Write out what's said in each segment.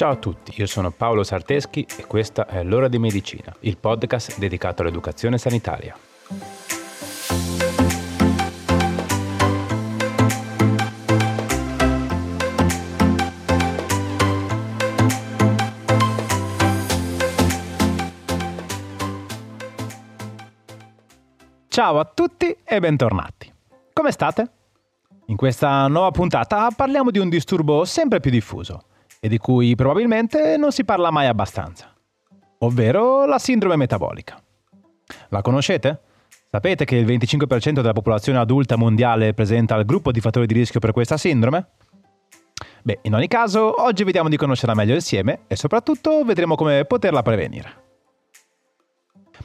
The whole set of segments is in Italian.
Ciao a tutti, io sono Paolo Sarteschi e questa è L'ora di medicina, il podcast dedicato all'educazione sanitaria. Ciao a tutti e bentornati. Come state? In questa nuova puntata parliamo di un disturbo sempre più diffuso e di cui probabilmente non si parla mai abbastanza, ovvero la sindrome metabolica. La conoscete? Sapete che il 25% della popolazione adulta mondiale presenta il gruppo di fattori di rischio per questa sindrome? Beh, in ogni caso, oggi vediamo di conoscerla meglio insieme e soprattutto vedremo come poterla prevenire.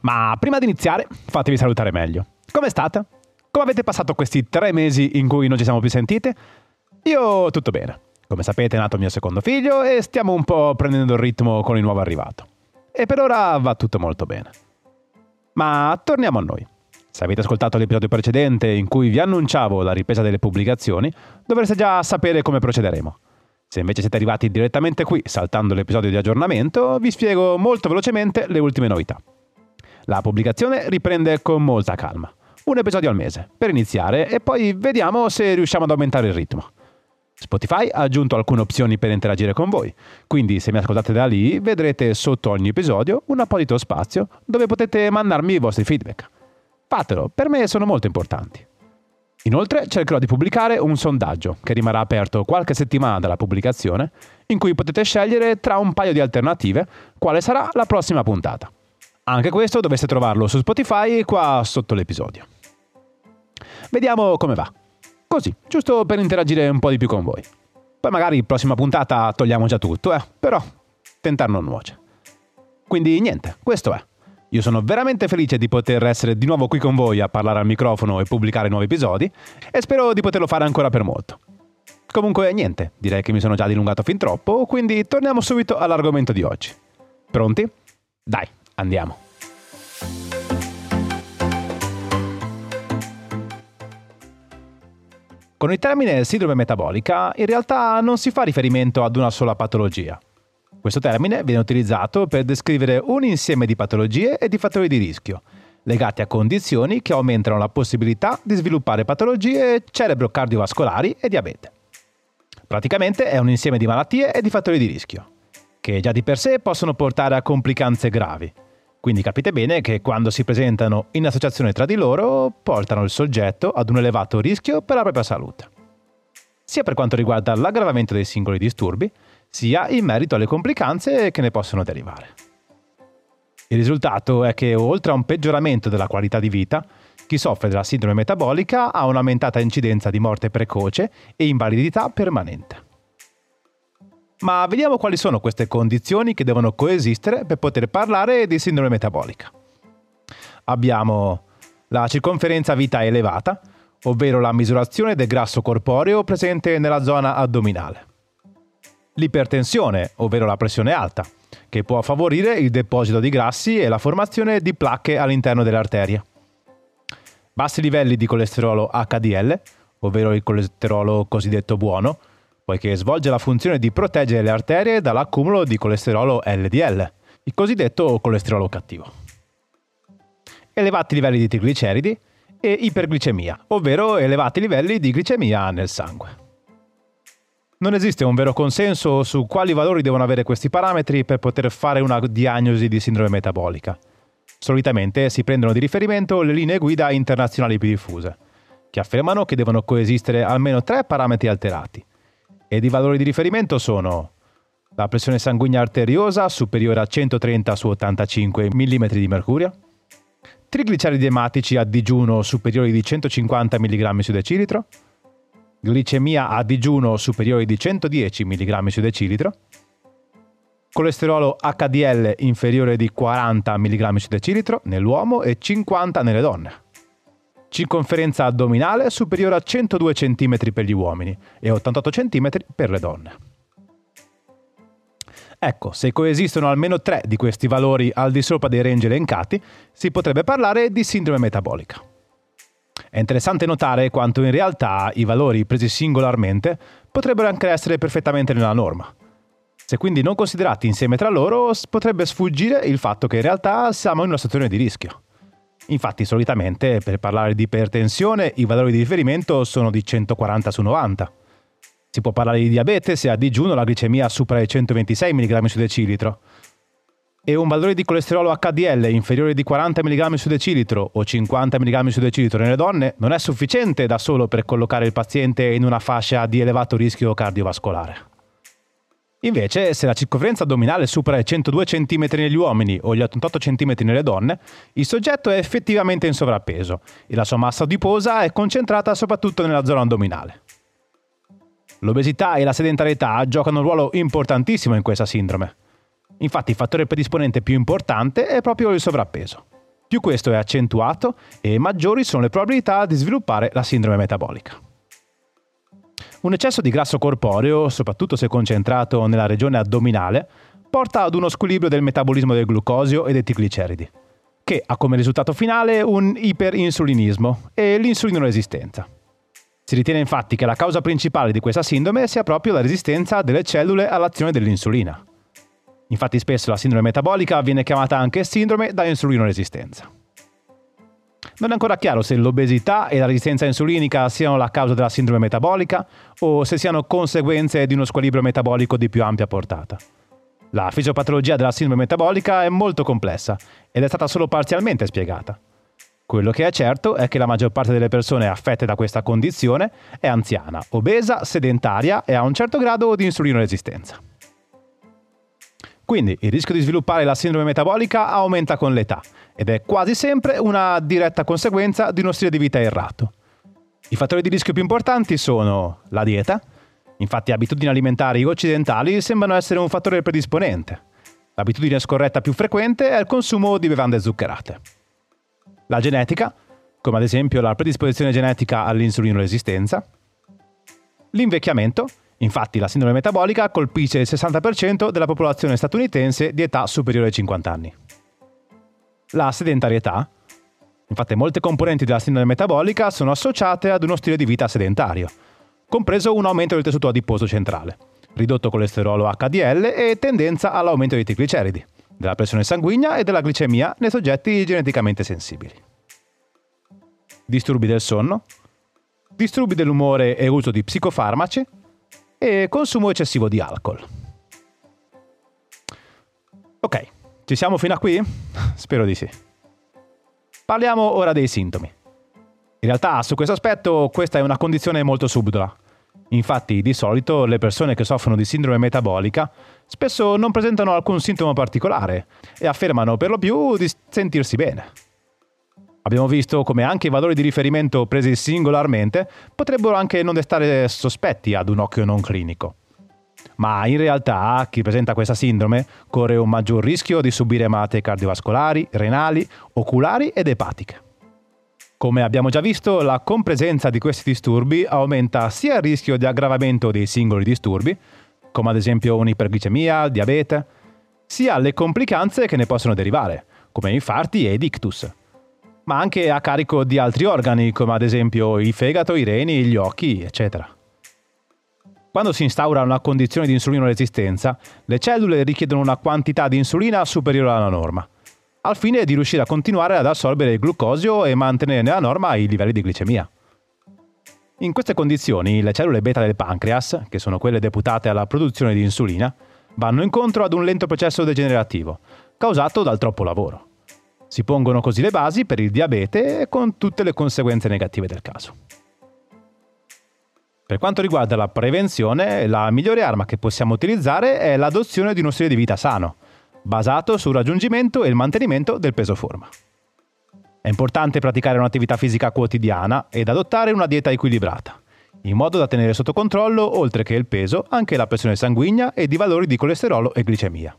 Ma prima di iniziare, fatevi salutare meglio. Come state? Come avete passato questi tre mesi in cui non ci siamo più sentite? Io tutto bene. Come sapete è nato mio secondo figlio e stiamo un po' prendendo il ritmo con il nuovo arrivato. E per ora va tutto molto bene. Ma torniamo a noi. Se avete ascoltato l'episodio precedente in cui vi annunciavo la ripresa delle pubblicazioni, dovreste già sapere come procederemo. Se invece siete arrivati direttamente qui, saltando l'episodio di aggiornamento, vi spiego molto velocemente le ultime novità. La pubblicazione riprende con molta calma, un episodio al mese, per iniziare e poi vediamo se riusciamo ad aumentare il ritmo. Spotify ha aggiunto alcune opzioni per interagire con voi, quindi se mi ascoltate da lì vedrete sotto ogni episodio un apposito spazio dove potete mandarmi i vostri feedback. Fatelo, per me sono molto importanti. Inoltre cercherò di pubblicare un sondaggio che rimarrà aperto qualche settimana dalla pubblicazione, in cui potete scegliere tra un paio di alternative quale sarà la prossima puntata. Anche questo dovreste trovarlo su Spotify qua sotto l'episodio. Vediamo come va. Così, giusto per interagire un po' di più con voi. Poi magari prossima puntata togliamo già tutto, eh, però tentar non nuoce. Quindi niente, questo è. Io sono veramente felice di poter essere di nuovo qui con voi a parlare al microfono e pubblicare nuovi episodi e spero di poterlo fare ancora per molto. Comunque niente, direi che mi sono già dilungato fin troppo, quindi torniamo subito all'argomento di oggi. Pronti? Dai, andiamo. Con il termine sindrome metabolica in realtà non si fa riferimento ad una sola patologia. Questo termine viene utilizzato per descrivere un insieme di patologie e di fattori di rischio, legati a condizioni che aumentano la possibilità di sviluppare patologie cerebro-cardiovascolari e diabete. Praticamente è un insieme di malattie e di fattori di rischio, che già di per sé possono portare a complicanze gravi, quindi capite bene che quando si presentano in associazione tra di loro portano il soggetto ad un elevato rischio per la propria salute, sia per quanto riguarda l'aggravamento dei singoli disturbi, sia in merito alle complicanze che ne possono derivare. Il risultato è che oltre a un peggioramento della qualità di vita, chi soffre della sindrome metabolica ha un'aumentata incidenza di morte precoce e invalidità permanente. Ma vediamo quali sono queste condizioni che devono coesistere per poter parlare di sindrome metabolica. Abbiamo la circonferenza vita elevata, ovvero la misurazione del grasso corporeo presente nella zona addominale. L'ipertensione, ovvero la pressione alta, che può favorire il deposito di grassi e la formazione di placche all'interno delle arterie. Bassi livelli di colesterolo HDL, ovvero il colesterolo cosiddetto buono, poiché svolge la funzione di proteggere le arterie dall'accumulo di colesterolo LDL, il cosiddetto colesterolo cattivo. Elevati livelli di trigliceridi e iperglicemia, ovvero elevati livelli di glicemia nel sangue. Non esiste un vero consenso su quali valori devono avere questi parametri per poter fare una diagnosi di sindrome metabolica. Solitamente si prendono di riferimento le linee guida internazionali più diffuse, che affermano che devono coesistere almeno tre parametri alterati, ed i valori di riferimento sono la pressione sanguigna arteriosa superiore a 130 su 85 mm di mercurio, trigliceridi ematici a digiuno superiori di 150 mg su decilitro, glicemia a digiuno superiore di 110 mg su decilitro, colesterolo HDL inferiore di 40 mg su decilitro nell'uomo e 50 nelle donne circonferenza addominale superiore a 102 cm per gli uomini e 88 cm per le donne. Ecco, se coesistono almeno tre di questi valori al di sopra dei range elencati, si potrebbe parlare di sindrome metabolica. È interessante notare quanto in realtà i valori presi singolarmente potrebbero anche essere perfettamente nella norma. Se quindi non considerati insieme tra loro, potrebbe sfuggire il fatto che in realtà siamo in una situazione di rischio. Infatti, solitamente per parlare di ipertensione i valori di riferimento sono di 140 su 90. Si può parlare di diabete se a digiuno la glicemia supera i 126 mg su decilitro. E un valore di colesterolo HDL inferiore di 40 mg su decilitro o 50 mg su decilitro nelle donne non è sufficiente da solo per collocare il paziente in una fascia di elevato rischio cardiovascolare. Invece, se la circonferenza addominale supera i 102 cm negli uomini o gli 88 cm nelle donne, il soggetto è effettivamente in sovrappeso e la sua massa adiposa è concentrata soprattutto nella zona addominale. L'obesità e la sedentarietà giocano un ruolo importantissimo in questa sindrome. Infatti il fattore predisponente più importante è proprio il sovrappeso. Più questo è accentuato e maggiori sono le probabilità di sviluppare la sindrome metabolica. Un eccesso di grasso corporeo, soprattutto se concentrato nella regione addominale, porta ad uno squilibrio del metabolismo del glucosio e dei trigliceridi, che ha come risultato finale un iperinsulinismo e l'insulinoresistenza. Si ritiene infatti che la causa principale di questa sindrome sia proprio la resistenza delle cellule all'azione dell'insulina. Infatti spesso la sindrome metabolica viene chiamata anche sindrome da insulinoresistenza. Non è ancora chiaro se l'obesità e la resistenza insulinica siano la causa della sindrome metabolica o se siano conseguenze di uno squilibrio metabolico di più ampia portata. La fisiopatologia della sindrome metabolica è molto complessa ed è stata solo parzialmente spiegata. Quello che è certo è che la maggior parte delle persone affette da questa condizione è anziana, obesa, sedentaria e ha un certo grado di insulinoresistenza. Quindi il rischio di sviluppare la sindrome metabolica aumenta con l'età ed è quasi sempre una diretta conseguenza di uno stile di vita errato. I fattori di rischio più importanti sono la dieta, infatti abitudini alimentari occidentali sembrano essere un fattore predisponente. L'abitudine scorretta più frequente è il consumo di bevande zuccherate. La genetica, come ad esempio la predisposizione genetica all'insulinoresistenza. L'invecchiamento, Infatti la sindrome metabolica colpisce il 60% della popolazione statunitense di età superiore ai 50 anni. La sedentarietà. Infatti molte componenti della sindrome metabolica sono associate ad uno stile di vita sedentario, compreso un aumento del tessuto adiposo centrale, ridotto colesterolo HDL e tendenza all'aumento dei trigliceridi, della pressione sanguigna e della glicemia nei soggetti geneticamente sensibili. Disturbi del sonno, disturbi dell'umore e uso di psicofarmaci, e consumo eccessivo di alcol. Ok, ci siamo fino a qui? Spero di sì. Parliamo ora dei sintomi. In realtà su questo aspetto questa è una condizione molto subdola. Infatti di solito le persone che soffrono di sindrome metabolica spesso non presentano alcun sintomo particolare e affermano per lo più di sentirsi bene. Abbiamo visto come anche i valori di riferimento presi singolarmente potrebbero anche non destare sospetti ad un occhio non clinico. Ma in realtà chi presenta questa sindrome corre un maggior rischio di subire malattie cardiovascolari, renali, oculari ed epatiche. Come abbiamo già visto, la compresenza di questi disturbi aumenta sia il rischio di aggravamento dei singoli disturbi, come ad esempio un'iperglicemia, diabete, sia le complicanze che ne possono derivare, come infarti ed ictus ma anche a carico di altri organi, come ad esempio il fegato, i reni, gli occhi, eccetera. Quando si instaura una condizione di insulinoresistenza, le cellule richiedono una quantità di insulina superiore alla norma, al fine di riuscire a continuare ad assorbere il glucosio e mantenere nella norma i livelli di glicemia. In queste condizioni, le cellule beta del pancreas, che sono quelle deputate alla produzione di insulina, vanno incontro ad un lento processo degenerativo, causato dal troppo lavoro. Si pongono così le basi per il diabete con tutte le conseguenze negative del caso. Per quanto riguarda la prevenzione, la migliore arma che possiamo utilizzare è l'adozione di uno stile di vita sano, basato sul raggiungimento e il mantenimento del peso forma. È importante praticare un'attività fisica quotidiana ed adottare una dieta equilibrata, in modo da tenere sotto controllo, oltre che il peso, anche la pressione sanguigna ed i valori di colesterolo e glicemia.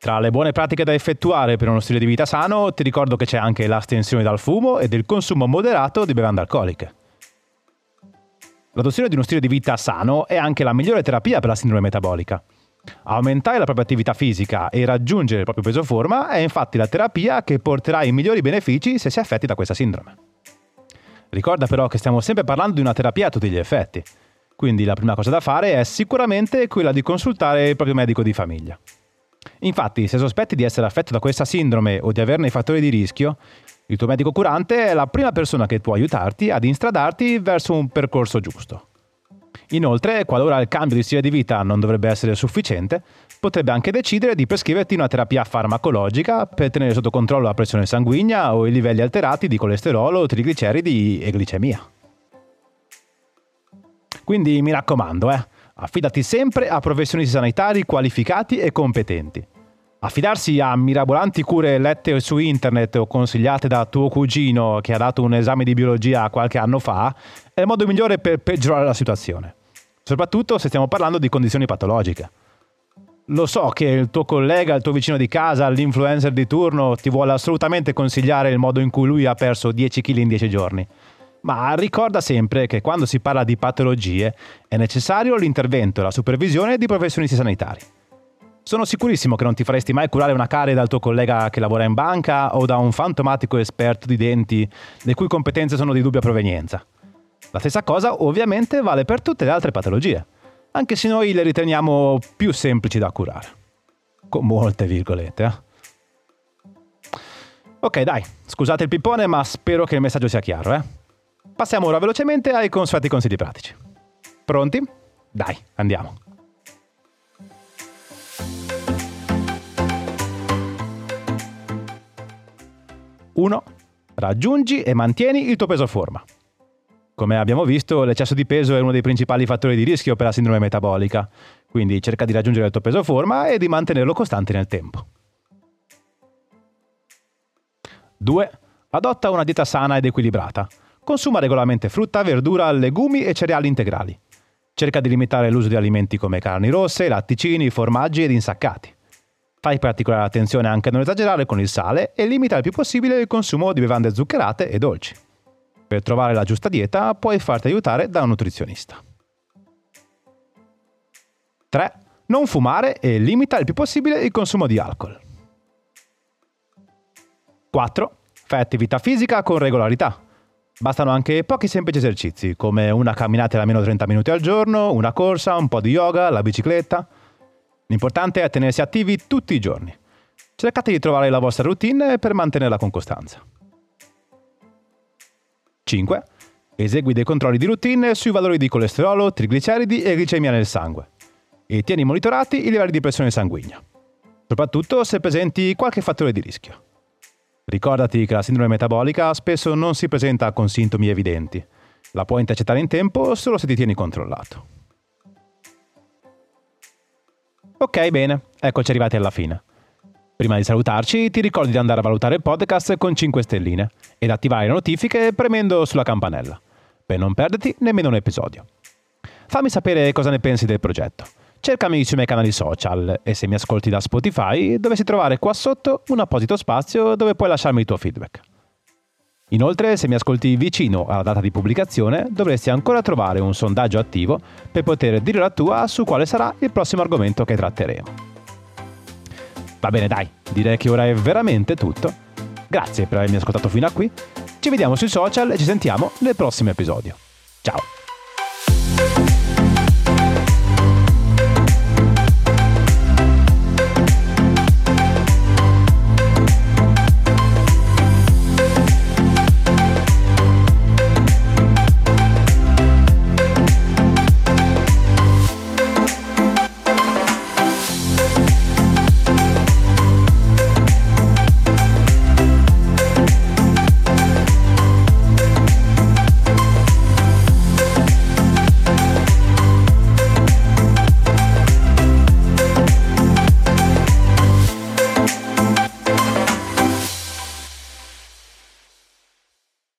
Tra le buone pratiche da effettuare per uno stile di vita sano, ti ricordo che c'è anche l'astensione dal fumo e del consumo moderato di bevande alcoliche. L'adozione di uno stile di vita sano è anche la migliore terapia per la sindrome metabolica. Aumentare la propria attività fisica e raggiungere il proprio peso forma è infatti la terapia che porterà i migliori benefici se si è affetti da questa sindrome. Ricorda però che stiamo sempre parlando di una terapia a tutti gli effetti. quindi la prima cosa da fare è sicuramente quella di consultare il proprio medico di famiglia. Infatti, se sospetti di essere affetto da questa sindrome o di averne i fattori di rischio, il tuo medico curante è la prima persona che può aiutarti ad instradarti verso un percorso giusto. Inoltre, qualora il cambio di stile di vita non dovrebbe essere sufficiente, potrebbe anche decidere di prescriverti una terapia farmacologica per tenere sotto controllo la pressione sanguigna o i livelli alterati di colesterolo, trigliceridi e glicemia. Quindi mi raccomando, eh, affidati sempre a professionisti sanitari qualificati e competenti. Affidarsi a mirabolanti cure lette su internet o consigliate da tuo cugino che ha dato un esame di biologia qualche anno fa è il modo migliore per peggiorare la situazione, soprattutto se stiamo parlando di condizioni patologiche. Lo so che il tuo collega, il tuo vicino di casa, l'influencer di turno ti vuole assolutamente consigliare il modo in cui lui ha perso 10 kg in 10 giorni ma ricorda sempre che quando si parla di patologie è necessario l'intervento e la supervisione di professionisti sanitari. Sono sicurissimo che non ti faresti mai curare una carie dal tuo collega che lavora in banca o da un fantomatico esperto di denti le cui competenze sono di dubbia provenienza. La stessa cosa ovviamente vale per tutte le altre patologie, anche se noi le riteniamo più semplici da curare. Con molte virgolette, eh? Ok, dai, scusate il pippone, ma spero che il messaggio sia chiaro, eh? Passiamo ora velocemente ai consueti consigli pratici. Pronti? Dai, andiamo. Uno. Raggiungi e mantieni il tuo peso forma. Come abbiamo visto, l'eccesso di peso è uno dei principali fattori di rischio per la sindrome metabolica, quindi cerca di raggiungere il tuo peso forma e di mantenerlo costante nel tempo. 2. Adotta una dieta sana ed equilibrata. Consuma regolarmente frutta, verdura, legumi e cereali integrali. Cerca di limitare l'uso di alimenti come carni rosse, latticini, formaggi ed insaccati. Fai particolare attenzione anche a non esagerare con il sale e limita il più possibile il consumo di bevande zuccherate e dolci. Per trovare la giusta dieta puoi farti aiutare da un nutrizionista. 3. Non fumare e limita il più possibile il consumo di alcol. 4. Fai attività fisica con regolarità. Bastano anche pochi semplici esercizi, come una camminata da almeno 30 minuti al giorno, una corsa, un po' di yoga, la bicicletta. L'importante è tenersi attivi tutti i giorni. Cercate di trovare la vostra routine per mantenerla con costanza. 5. Esegui dei controlli di routine sui valori di colesterolo, trigliceridi e glicemia nel sangue. E tieni monitorati i livelli di pressione sanguigna. Soprattutto se presenti qualche fattore di rischio. Ricordati che la sindrome metabolica spesso non si presenta con sintomi evidenti. La puoi intercettare in tempo solo se ti tieni controllato. Ok, bene, eccoci arrivati alla fine. Prima di salutarci, ti ricordo di andare a valutare il podcast con 5 stelline ed attivare le notifiche premendo sulla campanella, per non perderti nemmeno un episodio. Fammi sapere cosa ne pensi del progetto cercami sui miei canali social e se mi ascolti da Spotify dovresti trovare qua sotto un apposito spazio dove puoi lasciarmi il tuo feedback. Inoltre, se mi ascolti vicino alla data di pubblicazione, dovresti ancora trovare un sondaggio attivo per poter dire la tua su quale sarà il prossimo argomento che tratteremo. Va bene dai, direi che ora è veramente tutto. Grazie per avermi ascoltato fino a qui. Ci vediamo sui social e ci sentiamo nel prossimo episodio. Ciao!